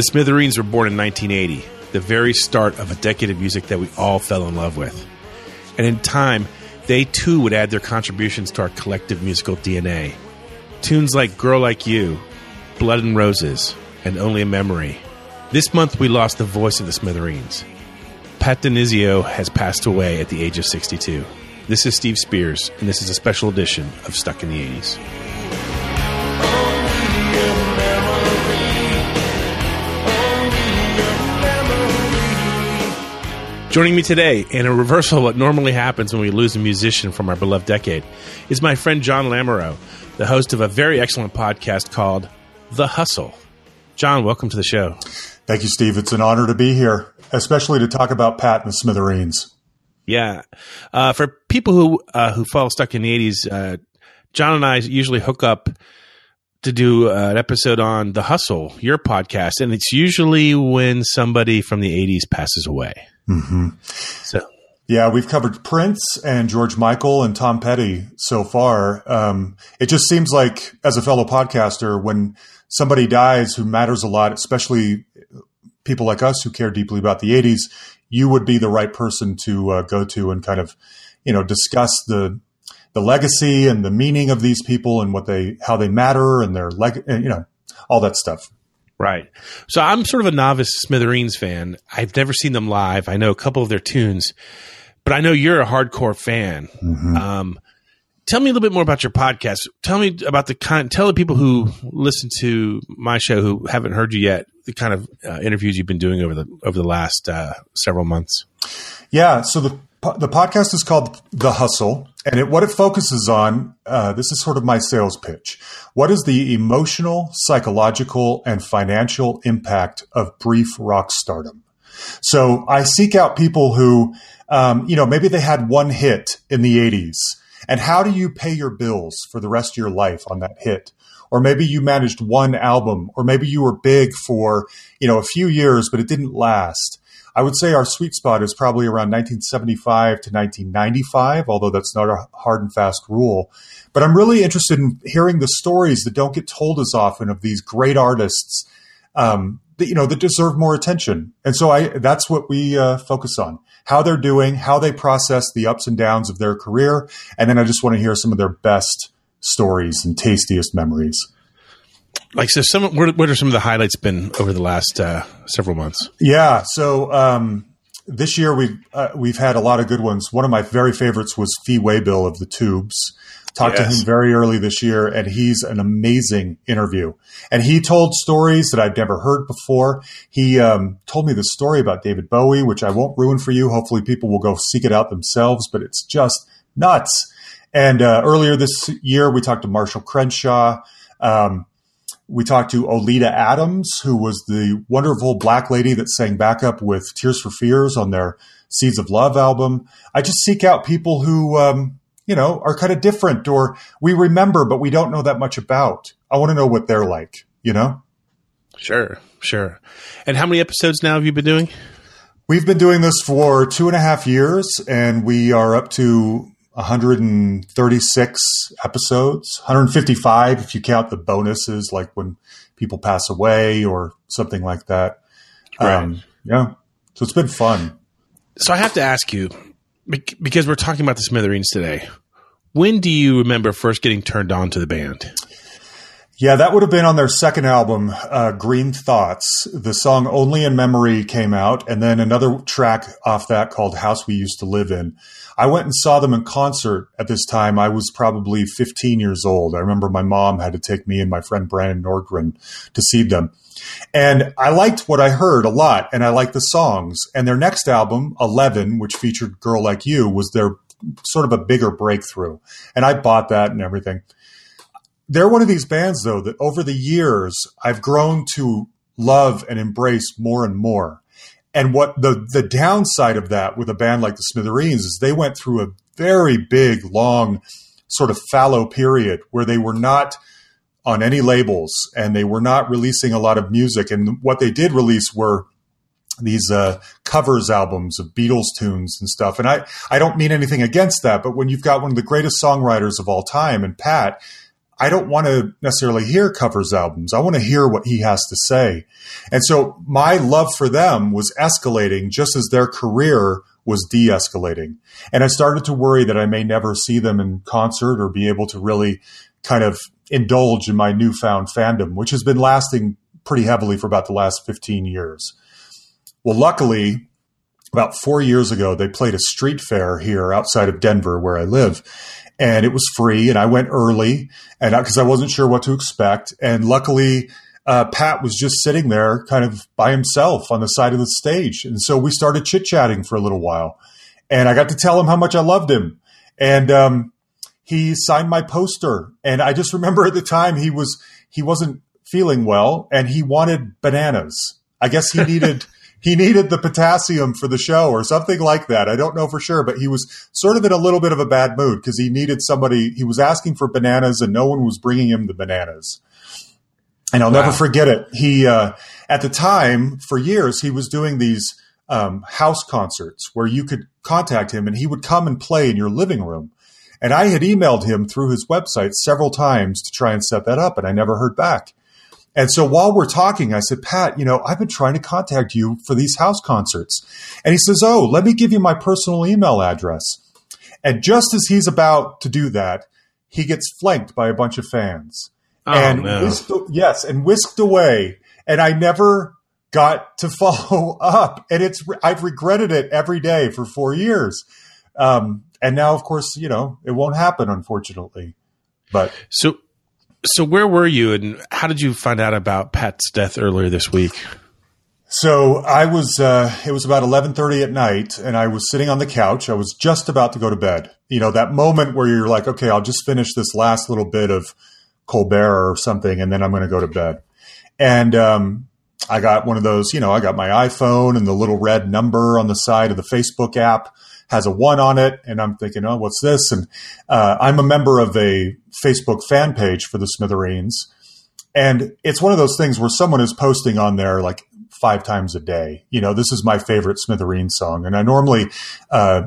The Smithereens were born in 1980, the very start of a decade of music that we all fell in love with. And in time, they too would add their contributions to our collective musical DNA. Tunes like Girl Like You, Blood and Roses, and Only a Memory. This month we lost the voice of the Smithereens. Pat DiNizio has passed away at the age of 62. This is Steve Spears, and this is a special edition of Stuck in the 80s. Joining me today, in a reversal of what normally happens when we lose a musician from our beloved decade, is my friend Jon Lamoreaux, the host of a very excellent podcast called The Hustle. Jon, welcome to the show. Thank you, Steve. It's an honor to be here, especially to talk about Pat and the Smithereens. Yeah. Uh, for people who uh, who follow Stuck in the 80s, uh, Jon and I usually hook up to do uh, an episode on The Hustle, your podcast, and it's usually when somebody from the 80s passes away. Mm-hmm. So, yeah, we've covered Prince and George Michael and Tom Petty so far. Um, it just seems like, as a fellow podcaster, when somebody dies who matters a lot, especially people like us who care deeply about the 80s, you would be the right person to uh, go to and kind of, you know, discuss the the legacy and the meaning of these people and what they how they matter and their leg, you know, all that stuff. Right. So I'm sort of a novice Smithereens fan. I've never seen them live. I know a couple of their tunes, but I know you're a hardcore fan. Mm-hmm. Um, tell me a little bit more about your podcast. Tell me about the kind. Tell the people who listen to my show who haven't heard you yet the kind of uh, interviews you've been doing over the over the last uh, several months. Yeah. So the the podcast is called The Hustle, and it, what it focuses on, uh, this is sort of my sales pitch. What is the emotional, psychological, and financial impact of brief rock stardom? So I seek out people who, um, you know, maybe they had one hit in the 80s, and how do you pay your bills for the rest of your life on that hit? Or maybe you managed one album, or maybe you were big for, you know, a few years, but it didn't last. I would say our sweet spot is probably around 1975 to 1995, although that's not a hard and fast rule. But I'm really interested in hearing the stories that don't get told as often of these great artists um, that you know that deserve more attention. And so I that's what we uh, focus on: how they're doing, how they process the ups and downs of their career, and then I just want to hear some of their best stories and tastiest memories like so some what, what are some of the highlights been over the last uh, several months? Yeah so um, this year we've uh, we've had a lot of good ones. One of my very favorites was fee waybill of the tubes. Talked yes. to him very early this year and he's an amazing interview. And he told stories that i've never heard before. He um, told me the story about david bowie which i won't ruin for you. Hopefully people will go seek it out themselves but it's just nuts. And uh, earlier this year we talked to marshall crenshaw. Um, we talked to Oleta Adams, who was the wonderful black lady that sang backup with Tears for Fears on their Seeds of Love album. I just seek out people who, um, you know, are kind of different or we remember, but we don't know that much about. I want to know what they're like, you know? Sure, sure. And how many episodes now have you been doing? We've been doing this for two and a half years, and we are up to 136 episodes, 155 if you count the bonuses, like when people pass away or something like that. Right. Um, yeah. So it's been fun. So I have to ask you, because we're talking about the Smithereens today, when do you remember first getting turned on to the band? Yeah, that would have been on their second album, uh, Green Thoughts. The song Only a Memory came out, and then another track off that called House We Used to Live In. I went and saw them in concert at this time. I was probably 15 years old. I remember my mom had to take me and my friend Brandon Nordgren to see them. And I liked what I heard a lot, and I liked the songs. And their next album, 11, which featured Girl Like You, was their sort of a bigger breakthrough. And I bought that and everything they're one of these bands though that over the years I've grown to love and embrace more and more. And what the the downside of that with a band like the Smithereens is they went through a very big, long, sort of fallow period where they were not on any labels and they were not releasing a lot of music. And what they did release were these uh, covers albums of Beatles tunes and stuff. And I, I don't mean anything against that, but when you've got one of the greatest songwriters of all time and Pat, I don't want to necessarily hear covers albums. I want to hear what he has to say. And so my love for them was escalating just as their career was de escalating. And I started to worry that I may never see them in concert or be able to really kind of indulge in my newfound fandom, which has been lasting pretty heavily for about the last 15 years. Well, luckily, about four years ago, they played a street fair here outside of Denver, where I live, and it was free. And I went early, and because I wasn't sure what to expect, and luckily. Uh, Pat was just sitting there kind of by himself on the side of the stage. And so we started chit chatting for a little while. And I got to tell him how much I loved him. And um, he signed my poster. And I just remember at the time he was he wasn't feeling well and he wanted bananas. I guess he needed he needed the potassium for the show or something like that. I don't know for sure, but he was sort of in a little bit of a bad mood because he needed somebody. He was asking for bananas and no one was bringing him the bananas. And I'll wow. never forget it. He, uh, at the time, for years, he was doing these um, house concerts where you could contact him and he would come and play in your living room. And I had emailed him through his website several times to try and set that up, and I never heard back. And so while we're talking, I said, Pat, you know, I've been trying to contact you for these house concerts. And he says, Oh, let me give you my personal email address. And just as he's about to do that, he gets flanked by a bunch of fans. Oh, and no. whisked, yes, and whisked away. And I never got to follow up. And it's I've regretted it every day for four years. Um, and now, of course, you know, it won't happen, unfortunately. But so so where were you and how did you find out about Pat's death earlier this week? So I was. Uh, it was about eleven thirty at night, and I was sitting on the couch. I was just about to go to bed. You know that moment where you're like, okay, I'll just finish this last little bit of Colbert or something, and then I'm going to go to bed. And um, I got one of those. You know, I got my iPhone and the little red number on the side of the Facebook app has a one on it, and I'm thinking, oh, what's this? And uh, I'm a member of a Facebook fan page for the Smithereens, and it's one of those things where someone is posting on there like five times a day. You know, this is my favorite Smithereens song, and I normally uh,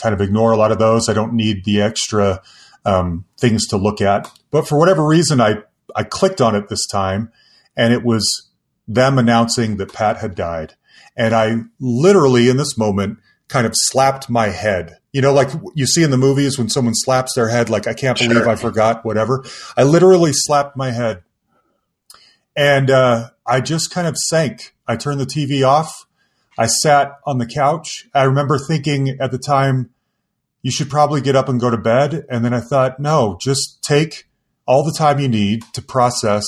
kind of ignore a lot of those. I don't need the extra um, things to look at, but for whatever reason, I I clicked on it this time, and it was them announcing that Pat had died. And I literally, in this moment, kind of slapped my head. You know, like you see in the movies when someone slaps their head, like, I can't believe sure. I forgot, whatever. I literally slapped my head. And uh, I just kind of sank. I turned the TV off. I sat on the couch. I remember thinking at the time, you should probably get up and go to bed. And then I thought, no, just take all the time you need to process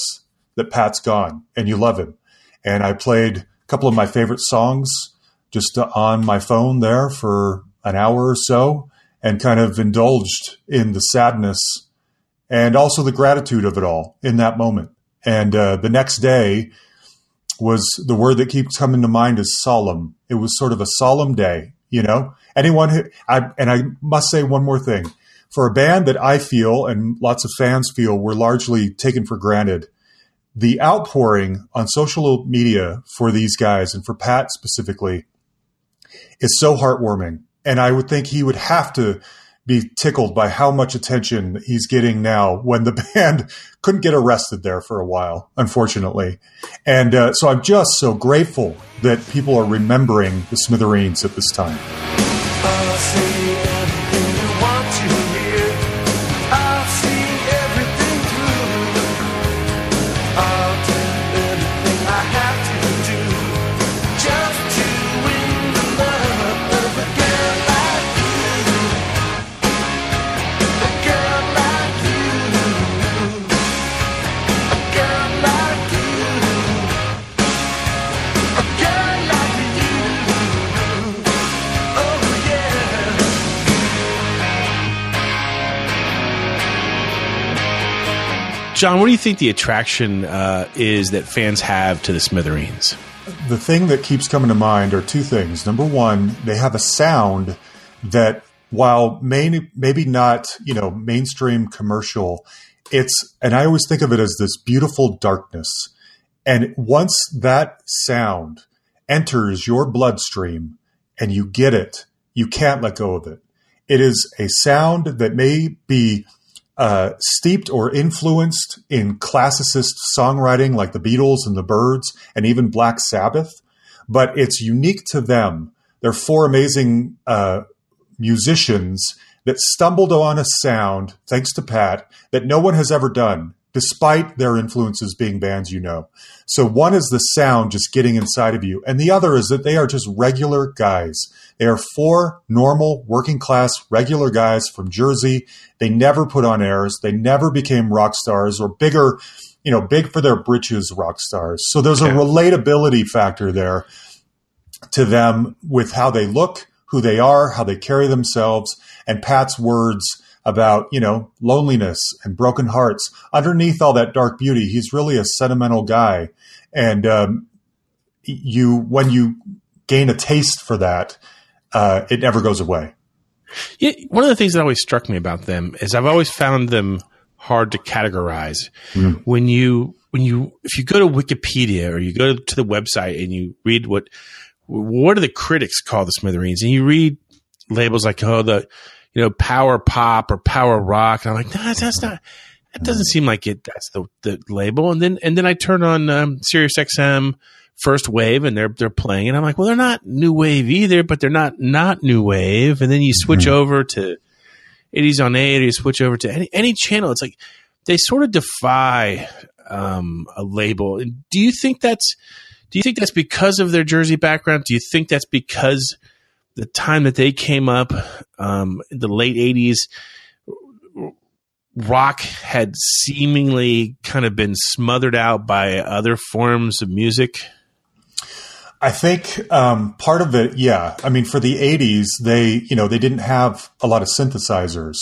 that Pat's gone and you love him. And I played a couple of my favorite songs just on my phone there for an hour or so and kind of indulged in the sadness and also the gratitude of it all in that moment. And uh, the next day was the word that keeps coming to mind is solemn. It was sort of a solemn day, you know. Anyone who I and I must say one more thing for a band that I feel and lots of fans feel were largely taken for granted. The outpouring on social media for these guys and for Pat specifically is so heartwarming. And I would think he would have to be tickled by how much attention he's getting now when the band couldn't get arrested there for a while, unfortunately. And uh, so I'm just so grateful that people are remembering the Smithereens at this time. Jon, what do you think the attraction uh, is that fans have to the Smithereens? The thing that keeps coming to mind are two things. Number one, they have a sound that, while may, maybe not you know mainstream commercial, it's and I always think of it as this beautiful darkness. And once that sound enters your bloodstream and you get it, you can't let go of it. It is a sound that may be uh, steeped or influenced in classicist songwriting like the Beatles and the Byrds and even Black Sabbath, but it's unique to them. They're four amazing uh, musicians that stumbled on a sound, thanks to Pat, that no one has ever done, despite their influences being bands you know. So one is the sound just getting inside of you, and the other is that they are just regular guys. They are four normal, working class, regular guys from Jersey. They never put on airs. They never became rock stars or bigger, you know, big for their britches rock stars. So there's a relatability factor there to them with how they look, who they are, how they carry themselves, and Pat's words about, you know, loneliness and broken hearts. Underneath all that dark beauty, he's really a sentimental guy. And um, you, when you gain a taste for that, uh, it never goes away. Yeah, one of the things that always struck me about them is I've always found them hard to categorize. Mm. When you when you if you go to Wikipedia or you go to the website and you read what what do the critics call the Smithereens, and you read labels like oh the you know power pop or power rock, and I'm like nah, that's not that doesn't seem like it. That's the the label, and then and then I turn on um, Sirius XM first wave and they're they're playing and I'm like, well, they're not new wave either, but they're not not new wave. And then you switch mm-hmm. over to 80s on 8, you switch over to any any channel. It's like they sort of defy um, a label. Do you think that's do you think that's because of their Jersey background? Do you think that's because the time that they came up, um, the late 80s, rock had seemingly kind of been smothered out by other forms of music? I think um, part of it, yeah. I mean, for the '80s, they you know they didn't have a lot of synthesizers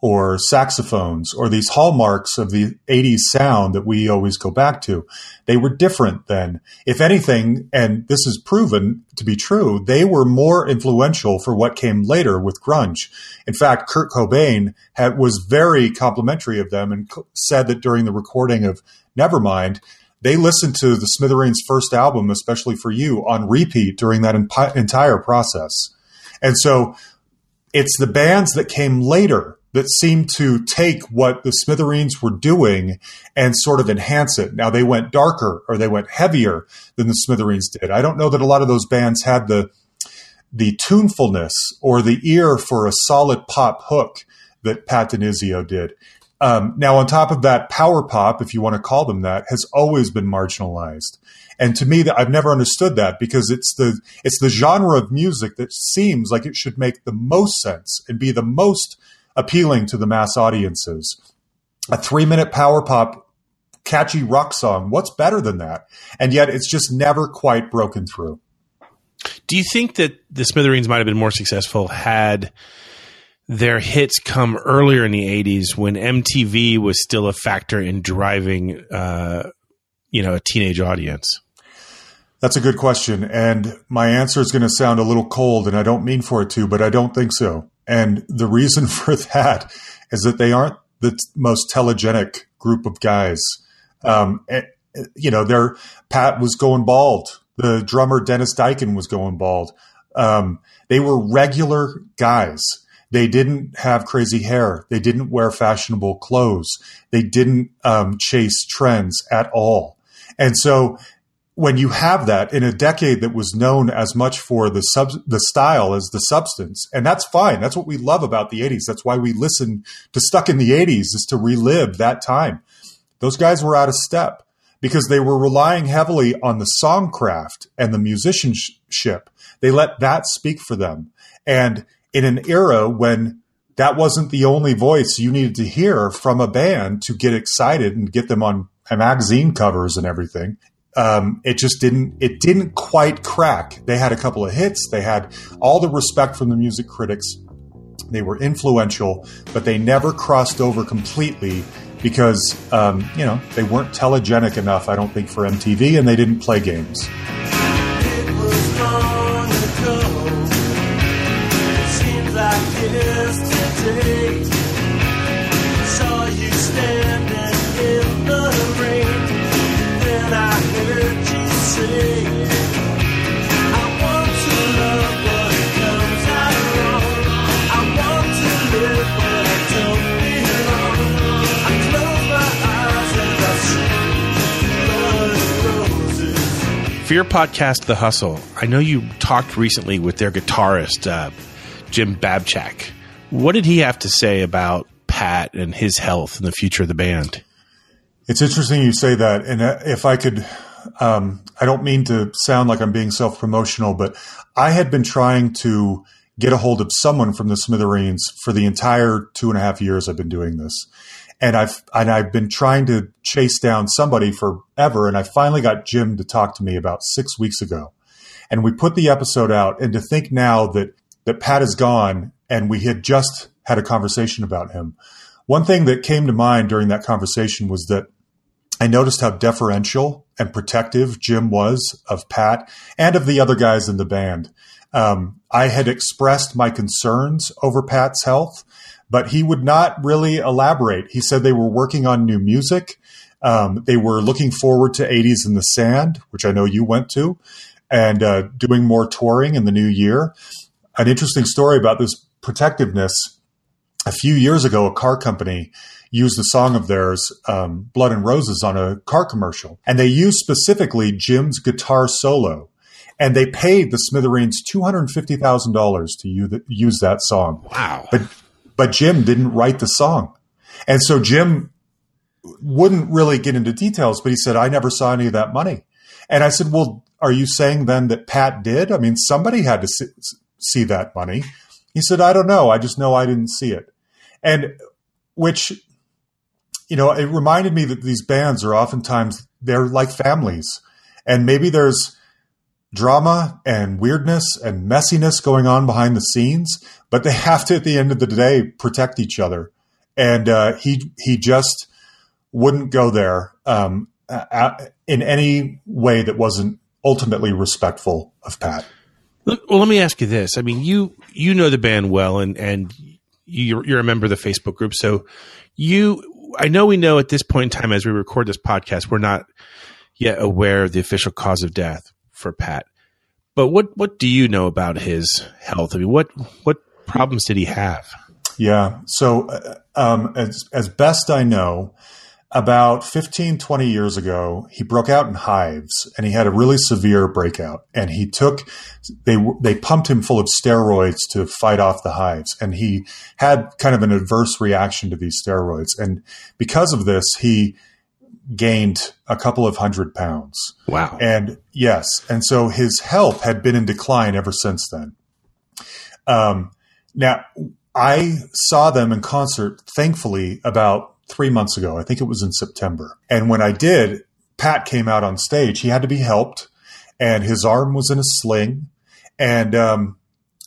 or saxophones or these hallmarks of the 80s sound that we always go back to. They were different then. If anything, and this is proven to be true, they were more influential for what came later with grunge. In fact, Kurt Cobain had, was very complimentary of them and said that during the recording of Nevermind, they listened to the Smithereens' first album, especially for you, on repeat during that entire process. And so it's the bands that came later that seemed to take what the Smithereens were doing and sort of enhance it. Now they went darker or they went heavier than the Smithereens did. I don't know that a lot of those bands had the the tunefulness or the ear for a solid pop hook that Pat DiNizio did. Um, now, on top of that, power pop, if you want to call them that, has always been marginalized. And to me, that I've never understood that because it's the it's the genre of music that seems like it should make the most sense and be the most appealing to the mass audiences. A three minute power pop catchy rock song. What's better than that? And yet it's just never quite broken through. Do you think that the Smithereens might have been more successful had their hits come earlier in the 80s when MTV was still a factor in driving, uh, you know, a teenage audience? That's a good question. And my answer is going to sound a little cold, and I don't mean for it to, but I don't think so. And the reason for that is that they aren't the most telegenic group of guys. Um, and, eh, you know, their Pat was going bald. The drummer Dennis Diken was going bald. Um, they were regular guys. They didn't have crazy hair. They didn't wear fashionable clothes. They didn't um, chase trends at all. And so when you have that in a decade that was known as much for the sub the style as the substance and that's fine. That's what we love about the 80s that's why we listen to stuck in the 80s is to relive that time. Those guys were out of step because they were relying heavily on the songcraft and the musicianship. They let that speak for them. And in an era when that wasn't the only voice you needed to hear from a band to get excited and get them on magazine covers and everything um, it just didn't it didn't quite crack. They had a couple of hits. They had all the respect from the music critics. They were influential, but they never crossed over completely because um, you know they weren't telegenic enough. I don't think for MTV, and they didn't play games. I for your podcast, The Hustle, I know you talked recently with their guitarist, uh, Jim Babjak. What did he have to say about Pat and his health and the future of the band? It's interesting you say that. And uh, if I could um, I don't mean to sound like I'm being self promotional, but I had been trying to get a hold of someone from the Smithereens for the entire two and a half years I've been doing this and I've and I've been trying to chase down somebody forever, and I finally got Jim to talk to me about six weeks ago, and we put the episode out. And to think now that that Pat is gone, and we had just had a conversation about him. One thing that came to mind during that conversation was that I noticed how deferential and protective Jim was of Pat and of the other guys in the band. Um, I had expressed my concerns over Pat's health, but he would not really elaborate. He said they were working on new music. Um, they were looking forward to 80s in the Sand, which I know you went to, and uh, doing more touring in the new year. An interesting story about this protectiveness. A few years ago, a car company used a song of theirs, um, Blood and Roses, on a car commercial. And they used specifically Jim's guitar solo. And they paid the Smithereens $250,000 to use that song. Wow. But but Jim didn't write the song. And so Jim wouldn't really get into details, but he said, I never saw any of that money. And I said, Well, are you saying then that Pat did? I mean, somebody had to see that money. He said, I don't know. I just know I didn't see it. And which, you know, it reminded me that these bands are oftentimes, they're like families. And maybe there's drama and weirdness and messiness going on behind the scenes, but they have to, at the end of the day, protect each other. And uh, he he just wouldn't go there um, in any way that wasn't ultimately respectful of Pat. Well, let me ask you this. I mean, you you know the band well, and and you're, you're a member of the Facebook group, so you. I know we know at this point in time, as we record this podcast, we're not yet aware of the official cause of death for Pat. But what what do you know about his health? I mean, what what problems did he have? Yeah. So, uh, um, as as best I know, about 15, 20 years ago, he broke out in hives and he had a really severe breakout. And he took, they, they pumped him full of steroids to fight off the hives. And he had kind of an adverse reaction to these steroids. And because of this, he gained a couple of hundred pounds. Wow. And yes. And so his health had been in decline ever since then. Um, now, I saw them in concert, thankfully, about three months ago. I think it was in September. And when I did, Pat came out on stage. He had to be helped, and his arm was in a sling. And um,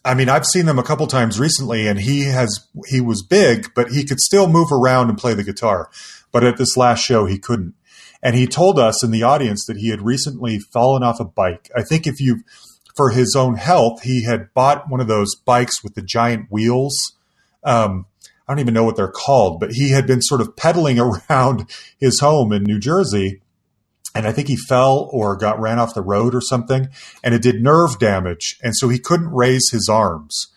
I mean, I've seen them a couple times recently, and he has he was big, but he could still move around and play the guitar. But at this last show, he couldn't. And he told us in the audience that he had recently fallen off a bike. I think if you, for his own health, he had bought one of those bikes with the giant wheels. Um, I don't even know what they're called, but he had been sort of pedaling around his home in New Jersey. And I think he fell or got ran off the road or something, and it did nerve damage. And so he couldn't raise his arms.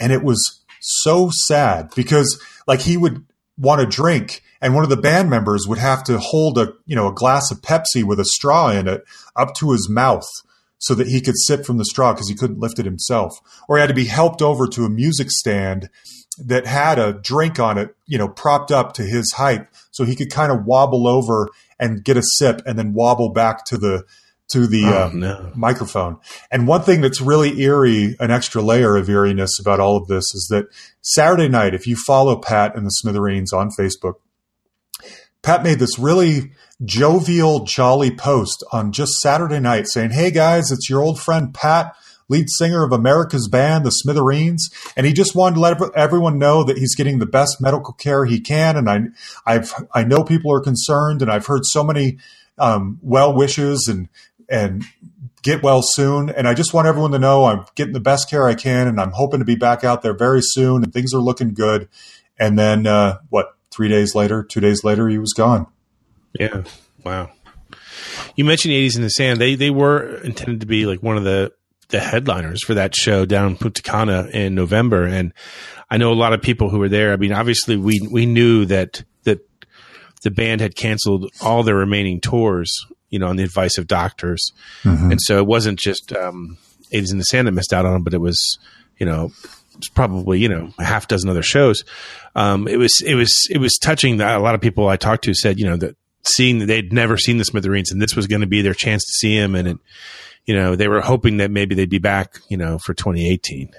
And it was so sad because, like, he would want to drink and one of the band members would have to hold a you know a glass of Pepsi with a straw in it up to his mouth so that he could sip from the straw because he couldn't lift it himself, or he had to be helped over to a music stand that had a drink on it, you know, propped up to his height, so he could kind of wobble over and get a sip, and then wobble back to the to the oh, uh, no. microphone. And one thing that's really eerie, an extra layer of eeriness about all of this, is that Saturday night, if you follow Pat and the Smithereens on Facebook, Pat made this really jovial, jolly post on just Saturday night saying, Hey guys, it's your old friend Pat, lead singer of America's band, the Smithereens. And he just wanted to let everyone know that he's getting the best medical care he can. And I, I've, I know people are concerned and I've heard so many, um, well wishes and, and get well soon. And I just want everyone to know I'm getting the best care I can and I'm hoping to be back out there very soon and things are looking good. And then, uh, what, three days later, two days later, he was gone. Yeah. Wow. You mentioned 80s in the Sand. They they were intended to be like one of the the headliners for that show down in Punta Cana in November, and I know a lot of people who were there. I mean, obviously we we knew that that the band had canceled all their remaining tours, you know, on the advice of doctors. And so it wasn't just um, 80s in the Sand that missed out on them, but it was, you know, it's probably you know a half dozen other shows. Um, it was it was it was touching that a lot of people I talked to said you know that seeing that they'd never seen the Smithereens and this was going to be their chance to see him and it, you know they were hoping that maybe they'd be back you know for 2018.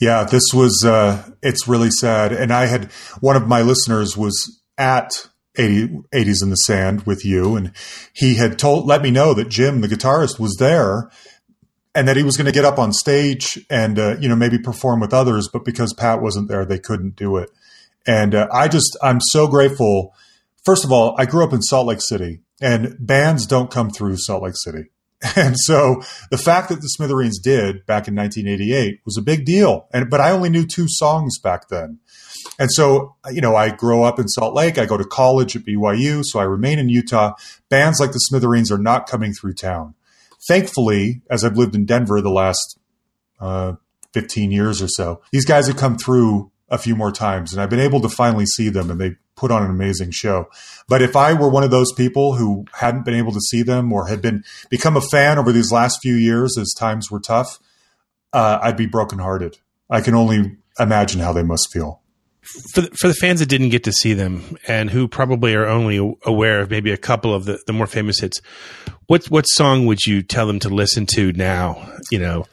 Yeah, this was, uh, it's really sad. And I had, one of my listeners was at 80, 80s in the Sand with you, and he had told, let me know that Jim, the guitarist, was there and that he was going to get up on stage and, uh, you know, maybe perform with others, but because Pat wasn't there, they couldn't do it. And uh, I just, I'm so grateful. First of all, I grew up in Salt Lake City, and bands don't come through Salt Lake City. And so the fact that the Smithereens did back in 1988 was a big deal. And but I only knew two songs back then. And so, you know, I grow up in Salt Lake. I go to college at BYU, so I remain in Utah. Bands like the Smithereens are not coming through town. Thankfully, as I've lived in Denver the last uh, 15 years or so, these guys have come through a few more times, and I've been able to finally see them, and they put on an amazing show. But if I were one of those people who hadn't been able to see them or had been become a fan over these last few years as times were tough, uh, I'd be brokenhearted. I can only imagine how they must feel. For the, for the fans that didn't get to see them and who probably are only aware of maybe a couple of the, the more famous hits, what what song would you tell them to listen to now? You know,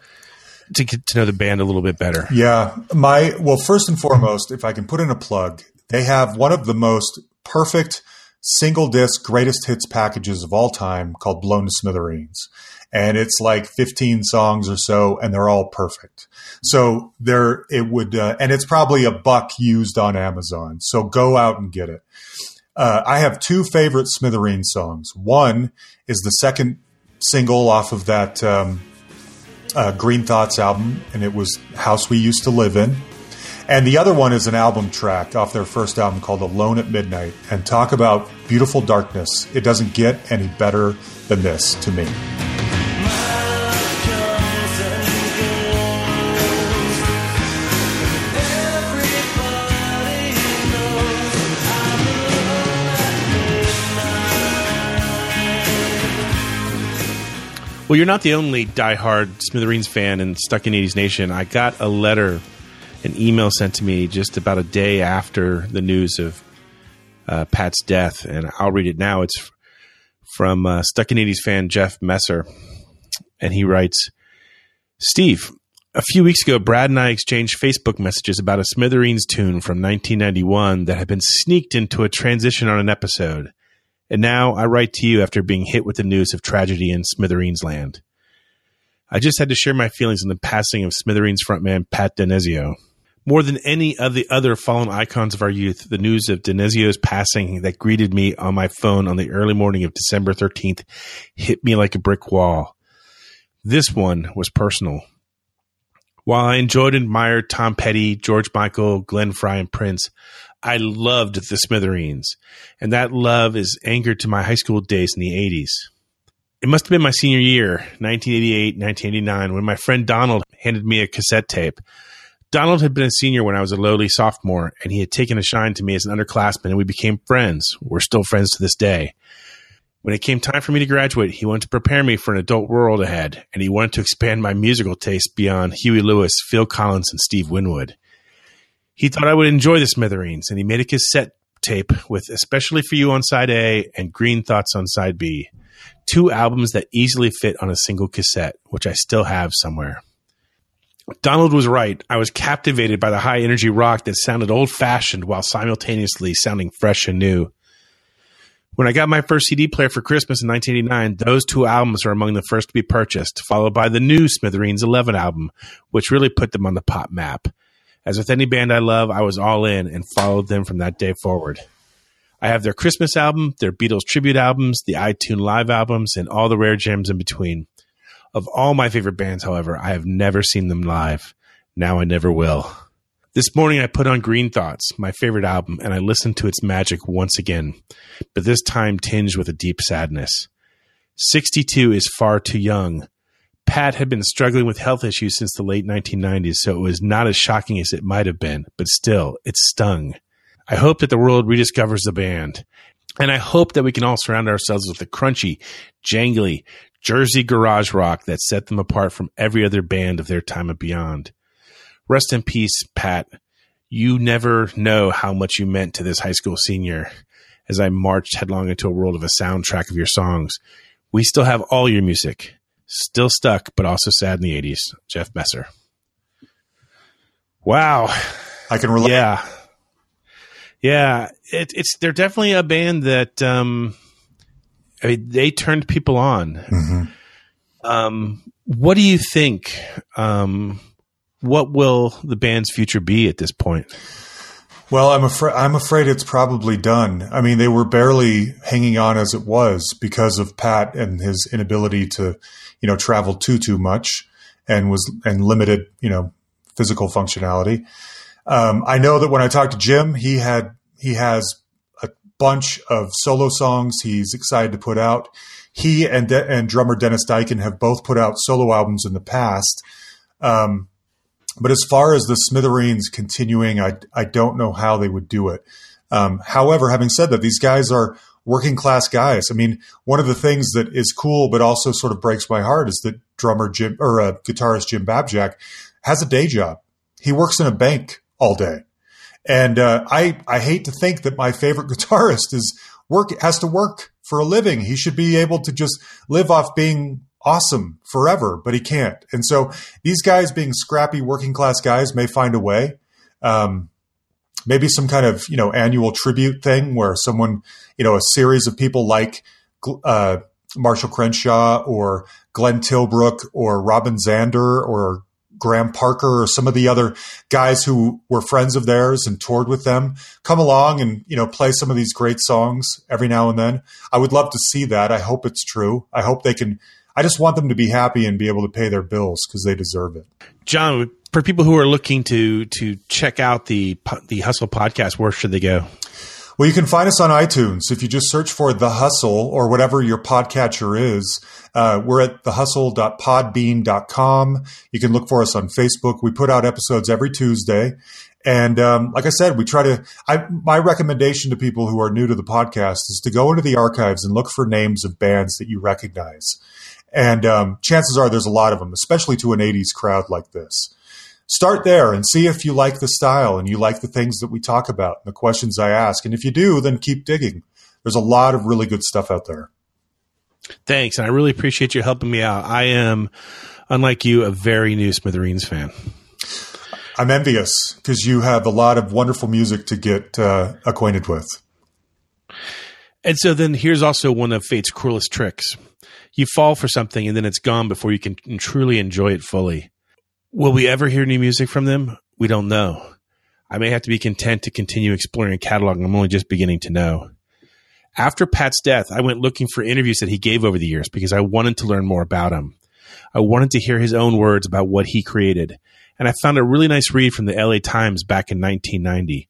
to get to know the band a little bit better. Yeah, my well, first and foremost, if I can put in a plug, they have one of the most perfect single disc greatest hits packages of all time called Blown to Smithereens. And it's like 15 songs or so, and they're all perfect. So there, it would, uh, and it's probably a buck used on Amazon. So go out and get it. Uh, I have two favorite Smithereen songs. One is the second single off of that um, uh, Green Thoughts album, and it was House We Used to Live In. And the other one is an album track off their first album called Alone at Midnight. And talk about beautiful darkness. It doesn't get any better than this to me. Well, you're not the only diehard Smithereens fan in Stuck in 80s Nation. I got a letter, an email sent to me just about a day after the news of uh, Pat's death, and I'll read it now. It's from uh, Stuck in 80s fan Jeff Messer, and he writes Steve, a few weeks ago, Brad and I exchanged Facebook messages about a Smithereens tune from 1991 that had been sneaked into a transition on an episode. And now I write to you after being hit with the news of tragedy in Smithereens land. I just had to share my feelings on the passing of Smithereens frontman Pat DiNizio. More than any of the other fallen icons of our youth, the news of DiNizio's passing that greeted me on my phone on the early morning of December 13th hit me like a brick wall. This one was personal. While I enjoyed and admired Tom Petty, George Michael, Glenn Frey, and Prince, I loved the Smithereens, and that love is anchored to my high school days in the 80s. It must have been my senior year, 1988, 1989, when my friend Donald handed me a cassette tape. Donald had been a senior when I was a lowly sophomore, and he had taken a shine to me as an underclassman, and we became friends. We're still friends to this day. When it came time for me to graduate, he wanted to prepare me for an adult world ahead, and he wanted to expand my musical taste beyond Huey Lewis, Phil Collins, and Steve Winwood. He thought I would enjoy the Smithereens, and he made a cassette tape with Especially for You on side A and Green Thoughts on side B. Two albums that easily fit on a single cassette, which I still have somewhere. Donald was right. I was captivated by the high energy rock that sounded old fashioned while simultaneously sounding fresh and new. When I got my first CD player for Christmas in 1989, those two albums are among the first to be purchased, followed by the new Smithereens 11 album, which really put them on the pop map. As with any band I love, I was all in and followed them from that day forward. I have their Christmas album, their Beatles tribute albums, the iTunes live albums, and all the rare gems in between. Of all my favorite bands, however, I have never seen them live. Now I never will. This morning I put on Green Thoughts, my favorite album, and I listened to its magic once again, but this time tinged with a deep sadness. 62 is far too young. Pat had been struggling with health issues since the late 1990s, so it was not as shocking as it might have been, but still, it stung. I hope that the world rediscovers the band. And I hope that we can all surround ourselves with the crunchy, jangly, Jersey garage rock that set them apart from every other band of their time and beyond. Rest in peace, Pat. You never know how much you meant to this high school senior as I marched headlong into a world of a soundtrack of your songs. We still have all your music. Still stuck, but also sad in the 80s. Jeff Messer. Wow. I can relate. Yeah. Yeah. It, it's, they're definitely a band that, um, I mean, they turned people on. Mm-hmm. Um, what do you think? Um, what will the band's future be at this point? Well, I'm afraid I'm afraid it's probably done. I mean, they were barely hanging on as it was because of Pat and his inability to, you know, travel too too much and was and limited, you know, physical functionality. Um, I know that when I talked to Jim, he had he has bunch of solo songs he's excited to put out. He and De- and drummer Dennis Diken have both put out solo albums in the past. Um, but as far as the Smithereens continuing, I I don't know how they would do it. Um, however, having said that, these guys are working class guys. I mean, one of the things that is cool, but also sort of breaks my heart, is that drummer Jim or uh, guitarist Jim Babjak has a day job. He works in a bank all day, and uh, I I hate to think that my favorite guitarist is work has to work for a living. He should be able to just live off being awesome forever, but he can't. And so these guys, being scrappy working class guys, may find a way. Um, maybe some kind of you know annual tribute thing where someone you know a series of people like uh, Marshall Crenshaw or Glenn Tilbrook or Robin Zander or Graham Parker or some of the other guys who were friends of theirs and toured with them come along and you know play some of these great songs every now and then. I would love to see that. I hope it's true. I hope they can I just want them to be happy and be able to pay their bills because they deserve it. Jon, for people who are looking to to check out the the Hustle podcast, where should they go? Well, you can find us on iTunes if you just search for The Hustle or whatever your podcatcher is. Uh, we're at thehustle.podbean.com. You can look for us on Facebook. We put out episodes every Tuesday. And um, like I said, we try to. I, my recommendation to people who are new to the podcast is to go into the archives and look for names of bands that you recognize. And um, chances are there's a lot of them, especially to an 80s crowd like this. Start there and see if you like the style and you like the things that we talk about and the questions I ask. And if you do, then keep digging. There's a lot of really good stuff out there. Thanks. And I really appreciate you helping me out. I am, unlike you, a very new Smithereens fan. I'm envious because you have a lot of wonderful music to get uh, acquainted with. And so then here's also one of fate's cruelest tricks you fall for something and then it's gone before you can truly enjoy it fully. Will we ever hear new music from them? We don't know. I may have to be content to continue exploring a catalog I'm only just beginning to know. After Pat's death, I went looking for interviews that he gave over the years because I wanted to learn more about him. I wanted to hear his own words about what he created. And I found a really nice read from the LA Times back in 1990.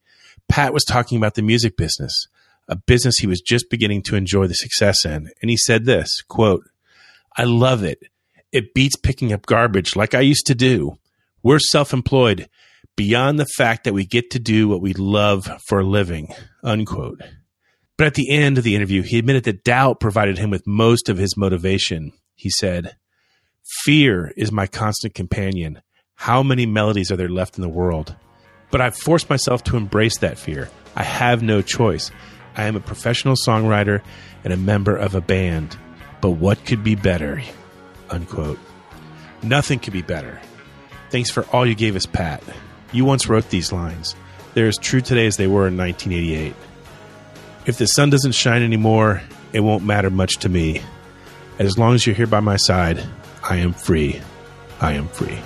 Pat was talking about the music business, a business he was just beginning to enjoy the success in. And he said this, quote, I love it. It beats picking up garbage like I used to do. We're self employed beyond the fact that we get to do what we love for a living. Unquote. But at the end of the interview, he admitted that doubt provided him with most of his motivation. He said, Fear is my constant companion. How many melodies are there left in the world? But I've forced myself to embrace that fear. I have no choice. I am a professional songwriter and a member of a band. But what could be better? Unquote. Nothing could be better. Thanks for all you gave us, Pat. You once wrote these lines. They're as true today as they were in 1988. If the sun doesn't shine anymore, it won't matter much to me. As long as you're here by my side, I am free. I am free.